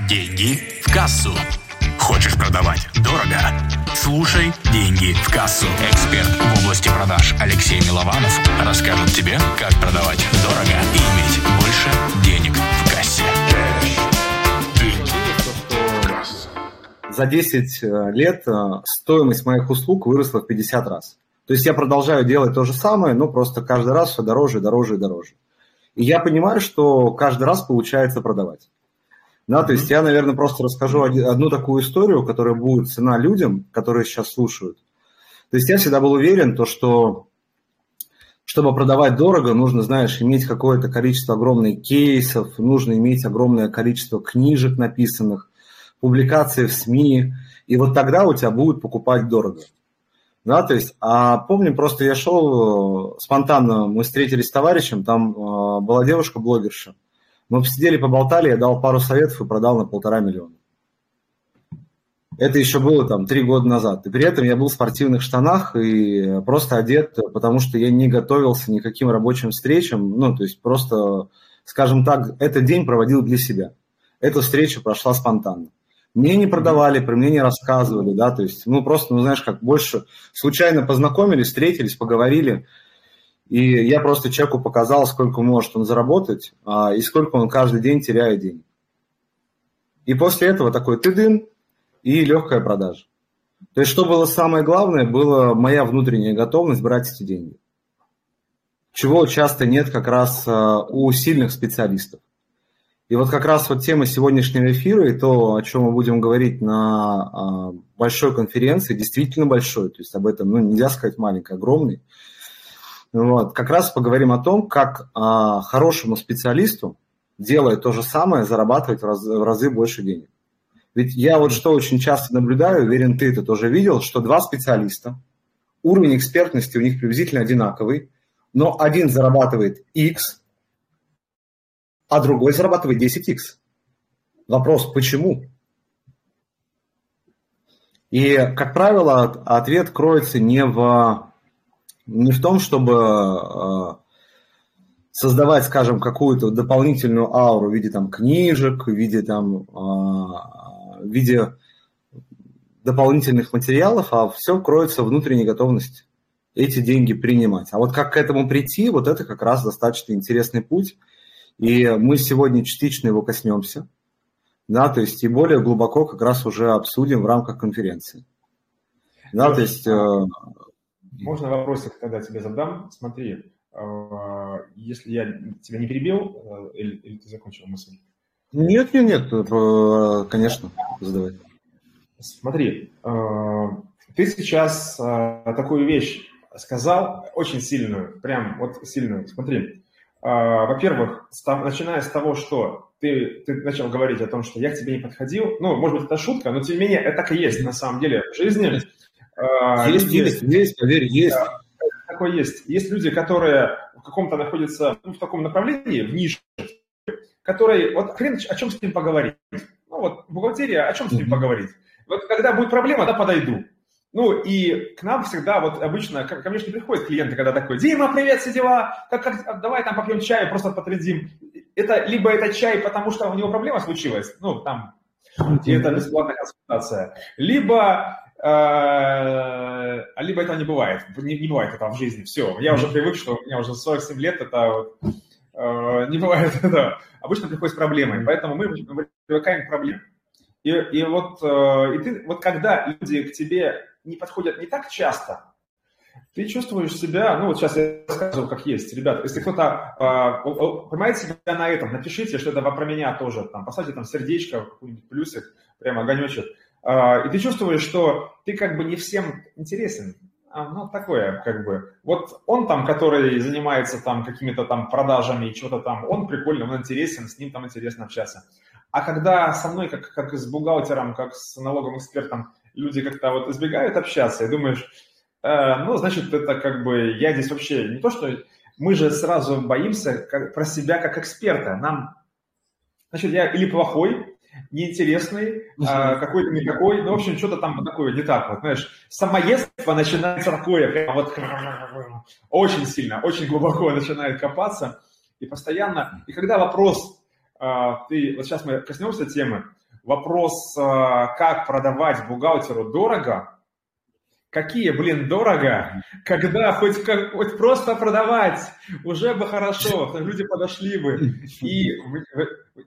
Деньги в кассу. Хочешь продавать дорого? Слушай «Деньги в кассу». Эксперт в области продаж Алексей Милованов расскажет тебе, как продавать дорого и иметь больше денег в кассе. За 10 э, лет э, стоимость моих услуг выросла в 50 раз. То есть я продолжаю делать то же самое, но просто каждый раз все дороже, дороже и дороже. И я понимаю, что каждый раз получается продавать. Да, то есть я, наверное, просто расскажу одну такую историю, которая будет цена людям, которые сейчас слушают. То есть я всегда был уверен, то, что чтобы продавать дорого, нужно, знаешь, иметь какое-то количество огромных кейсов, нужно иметь огромное количество книжек написанных, публикаций в СМИ, и вот тогда у тебя будут покупать дорого. Да, то есть, а помню, просто я шел, спонтанно мы встретились с товарищем, там э, была девушка-блогерша, мы посидели, поболтали, я дал пару советов и продал на полтора миллиона. Это еще было там три года назад. И при этом я был в спортивных штанах и просто одет, потому что я не готовился никаким рабочим встречам. Ну, то есть просто, скажем так, этот день проводил для себя. Эта встреча прошла спонтанно. Мне не продавали, про меня не рассказывали, да, то есть, ну, просто, ну, знаешь, как больше случайно познакомились, встретились, поговорили, и я просто человеку показал, сколько может он заработать а, и сколько он каждый день теряет денег. И после этого такой ты и легкая продажа. То есть, что было самое главное, была моя внутренняя готовность брать эти деньги. Чего часто нет как раз а, у сильных специалистов. И вот как раз вот тема сегодняшнего эфира и то, о чем мы будем говорить на а, большой конференции, действительно большой, то есть об этом ну, нельзя сказать маленький, огромный, вот. Как раз поговорим о том, как а, хорошему специалисту, делая то же самое, зарабатывать в, раз, в разы больше денег. Ведь я вот что очень часто наблюдаю, уверен, ты это тоже видел, что два специалиста, уровень экспертности у них приблизительно одинаковый, но один зарабатывает X, а другой зарабатывает 10X. Вопрос, почему? И, как правило, ответ кроется не в не в том, чтобы а, создавать, скажем, какую-то дополнительную ауру в виде там книжек, в виде там а, в виде дополнительных материалов, а все кроется внутренней готовности эти деньги принимать. А вот как к этому прийти, вот это как раз достаточно интересный путь. И мы сегодня частично его коснемся. Да, то есть и более глубоко как раз уже обсудим в рамках конференции. Да, то есть э, можно вопросик тогда тебе задам? Смотри, а, если я тебя не перебил, э, или, или ты закончил мысль? Нет, нет, нет, э, конечно, задавай. Смотри, э, ты сейчас такую вещь сказал, очень сильную, прям вот сильную. Смотри, во-первых, начиная с того, что ты, ты начал говорить о том, что я к тебе не подходил, ну, может быть, это шутка, но тем не менее, это так и есть на самом деле в жизни. А, есть, есть, есть, поверь, есть. Такое есть. Есть люди, которые в каком-то находятся ну, в таком направлении, в нише, которые, вот хрен, о чем с ним поговорить. Ну вот, бухгалтерия, о чем с ним поговорить? Вот когда будет проблема, да, подойду. Ну и к нам всегда, вот обычно, ко, ко мне же не приходят клиенты, когда такой, Дима, привет, все дела, как, как, давай там попьем чай, просто потрендим. Это либо это чай, потому что у него проблема случилась, ну там, и это бесплатная консультация, либо а, либо это не бывает. Не, не бывает этого в жизни. Все. Я уже привык, что у меня уже 47 лет, это вот, э, не бывает это. Обычно приходит с проблемой. Поэтому мы привыкаем к проблеме. И, и, вот, э, и ты, вот когда люди к тебе не подходят не так часто, ты чувствуешь себя, ну вот сейчас я рассказываю, как есть, ребята, если кто-то э, поймает себя на этом, напишите, что это про меня тоже, там, поставьте там сердечко, какой-нибудь плюсик, прямо огонечек, и ты чувствуешь, что ты как бы не всем интересен. А, ну, такое, как бы. Вот он там, который занимается там какими-то там продажами и что-то там, он прикольный, он интересен, с ним там интересно общаться. А когда со мной, как, как с бухгалтером, как с налоговым экспертом, люди как-то вот избегают общаться, и думаешь, э, ну, значит, это как бы, я здесь вообще не то, что мы же сразу боимся как, про себя как эксперта. Нам, значит, я или плохой, неинтересный, а, какой-то никакой, ну, в общем, что-то там такое не так, вот, знаешь, самоедство начинает такое, прям вот очень сильно, очень глубоко начинает копаться, и постоянно, и когда вопрос, а, ты, вот сейчас мы коснемся темы, вопрос, а, как продавать бухгалтеру дорого, какие, блин, дорого, когда хоть, как, хоть просто продавать, уже бы хорошо, люди подошли бы. И,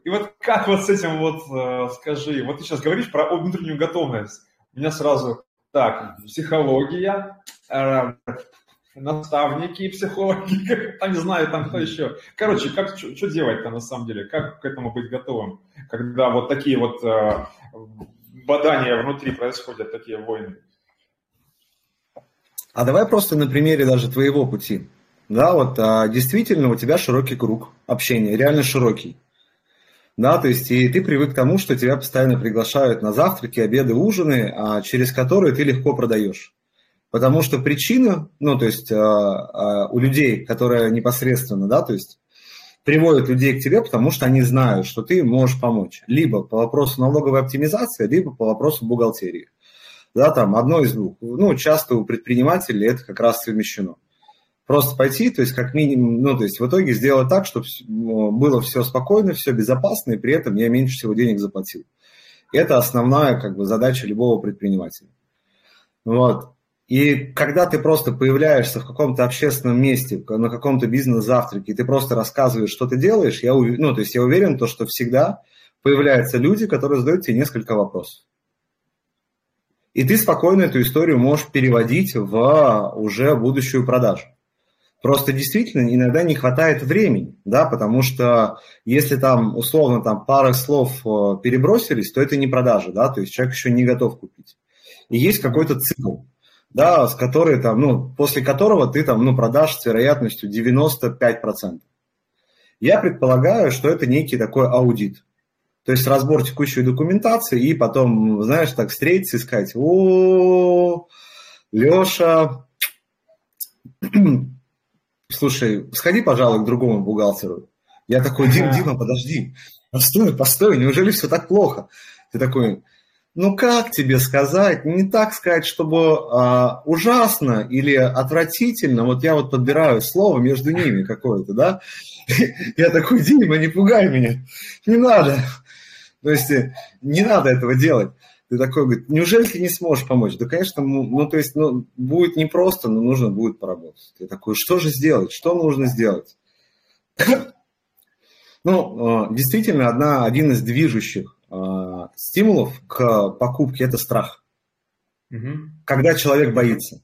и вот как вот с этим вот, э, скажи, вот ты сейчас говоришь про внутреннюю готовность, у меня сразу, так, психология, э, наставники, психологи, там не знаю, там кто еще. Короче, как что делать-то на самом деле? Как к этому быть готовым, когда вот такие вот э, бадания внутри происходят, такие войны? А давай просто на примере даже твоего пути. Да, вот а, действительно у тебя широкий круг общения, реально широкий. Да, то есть и ты привык к тому, что тебя постоянно приглашают на завтраки, обеды, ужины, а, через которые ты легко продаешь. Потому что причина, ну, то есть а, а, у людей, которые непосредственно, да, то есть приводят людей к тебе, потому что они знают, что ты можешь помочь. Либо по вопросу налоговой оптимизации, либо по вопросу бухгалтерии. Да, там одно из двух. Ну, часто у предпринимателей это как раз совмещено. Просто пойти, то есть как минимум, ну, то есть в итоге сделать так, чтобы было все спокойно, все безопасно, и при этом я меньше всего денег заплатил. Это основная как бы задача любого предпринимателя. Вот. И когда ты просто появляешься в каком-то общественном месте, на каком-то бизнес-завтраке, и ты просто рассказываешь, что ты делаешь, я, ну, то есть я уверен, то, что всегда появляются люди, которые задают тебе несколько вопросов. И ты спокойно эту историю можешь переводить в уже будущую продажу. Просто действительно иногда не хватает времени, да, потому что если там условно там пара слов э, перебросились, то это не продажа, да, то есть человек еще не готов купить. И есть какой-то цикл да, с которой там, ну, после которого ты там, ну, продашь с вероятностью 95%. Я предполагаю, что это некий такой аудит. То есть разбор текущей документации и потом, знаешь, так встретиться и сказать, о, Леша, слушай, сходи, пожалуй, к другому бухгалтеру. Я такой, Дим, Дима, подожди, постой, постой, неужели все так плохо? Ты такой, ну как тебе сказать, не так сказать, чтобы а, ужасно или отвратительно, вот я вот подбираю слово между ними какое-то, да, я такой, Дима, не пугай меня, не надо, то есть э, не надо этого делать. Ты такой, говорит, неужели ты не сможешь помочь? Да, конечно, ну, ну то есть, ну, будет непросто, но нужно будет поработать. Я такой, что же сделать, что нужно сделать? Ну, а, действительно, одна, один из движущих а, стимулов к покупке это страх. Угу. Когда человек боится.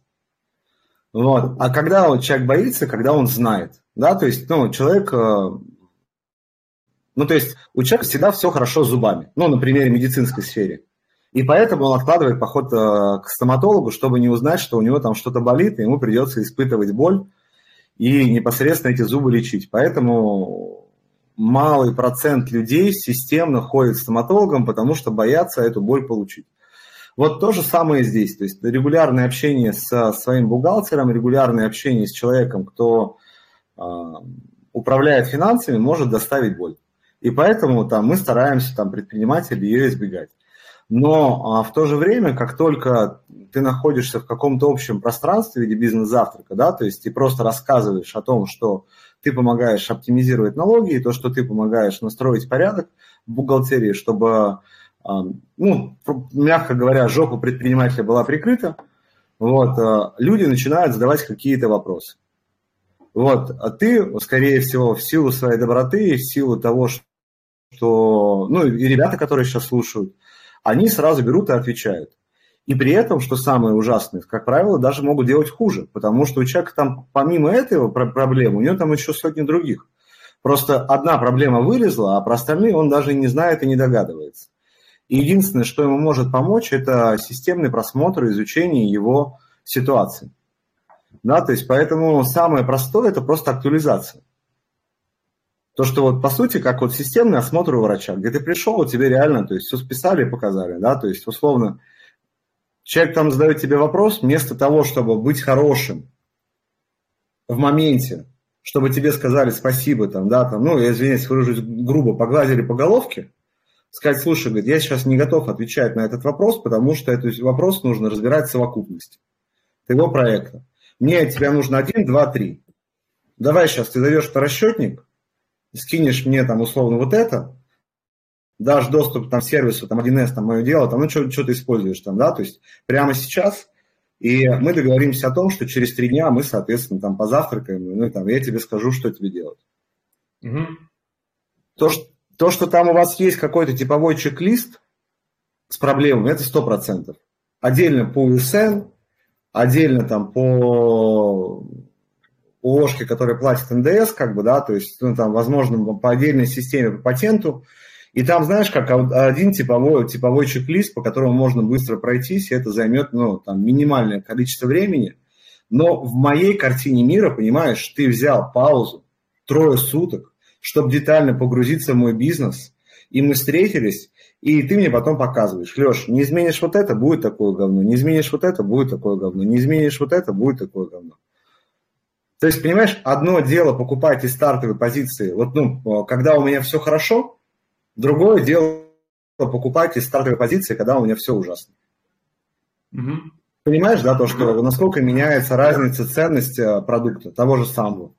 Вот. А когда вот человек боится, когда он знает. Да, то есть, ну, человек, э, ну, то есть у человека всегда все хорошо с зубами. Ну, на примере медицинской сфере. И поэтому он откладывает поход э, к стоматологу, чтобы не узнать, что у него там что-то болит, и ему придется испытывать боль и непосредственно эти зубы лечить. Поэтому малый процент людей системно ходит к стоматологам, потому что боятся эту боль получить. Вот то же самое здесь. То есть регулярное общение со своим бухгалтером, регулярное общение с человеком, кто э, управляет финансами, может доставить боль. И поэтому там, мы стараемся, там, предприниматели, ее избегать. Но а, в то же время, как только ты находишься в каком-то общем пространстве в виде бизнес-завтрака, да, то есть ты просто рассказываешь о том, что ты помогаешь оптимизировать налоги, и то, что ты помогаешь настроить порядок в бухгалтерии, чтобы, а, ну, мягко говоря, жопа предпринимателя была прикрыта, вот, а, люди начинают задавать какие-то вопросы. Вот, а ты, скорее всего, в силу своей доброты в силу того, что, ну, и ребята, которые сейчас слушают, они сразу берут и отвечают. И при этом, что самое ужасное, как правило, даже могут делать хуже, потому что у человека там помимо этого проблемы, у него там еще сотни других. Просто одна проблема вылезла, а про остальные он даже не знает и не догадывается. И единственное, что ему может помочь, это системный просмотр, изучение его ситуации. Да, то есть поэтому самое простое – это просто актуализация. То, что вот по сути, как вот системный осмотр у врача, где ты пришел, у тебе реально, то есть все списали и показали, да, то есть условно Человек там задает тебе вопрос, вместо того, чтобы быть хорошим в моменте, чтобы тебе сказали спасибо, там, да, там, ну, я извиняюсь, выражусь грубо, погладили по головке, сказать, слушай, говорит, я сейчас не готов отвечать на этот вопрос, потому что этот вопрос нужно разбирать в совокупности твоего проекта. Мне от тебя нужно один, два, три. Давай сейчас ты даешь расчетник, скинешь мне там условно вот это, дашь доступ там сервису, там 1С, там мое дело, там, ну, что, что ты используешь там, да, то есть прямо сейчас, и мы договоримся о том, что через три дня мы, соответственно, там позавтракаем, ну, и там я тебе скажу, что тебе делать. Угу. То, что, то, что там у вас есть какой-то типовой чек-лист с проблемами, это сто процентов. Отдельно по USN, отдельно там по ООшке, которая платит НДС, как бы, да, то есть, ну, там, возможно, по отдельной системе по патенту, и там, знаешь, как один типовой, типовой чек-лист, по которому можно быстро пройтись, и это займет, ну, там, минимальное количество времени. Но в моей картине мира, понимаешь, ты взял паузу трое суток, чтобы детально погрузиться в мой бизнес, и мы встретились, и ты мне потом показываешь, Леш, не изменишь вот это, будет такое говно, не изменишь вот это, будет такое говно, не изменишь вот это, будет такое говно. То есть, понимаешь, одно дело покупать из стартовой позиции, вот, ну, когда у меня все хорошо, Другое дело покупать из стартовой позиции, когда у меня все ужасно. Угу. Понимаешь, да, то, что насколько меняется разница ценности продукта, того же самого.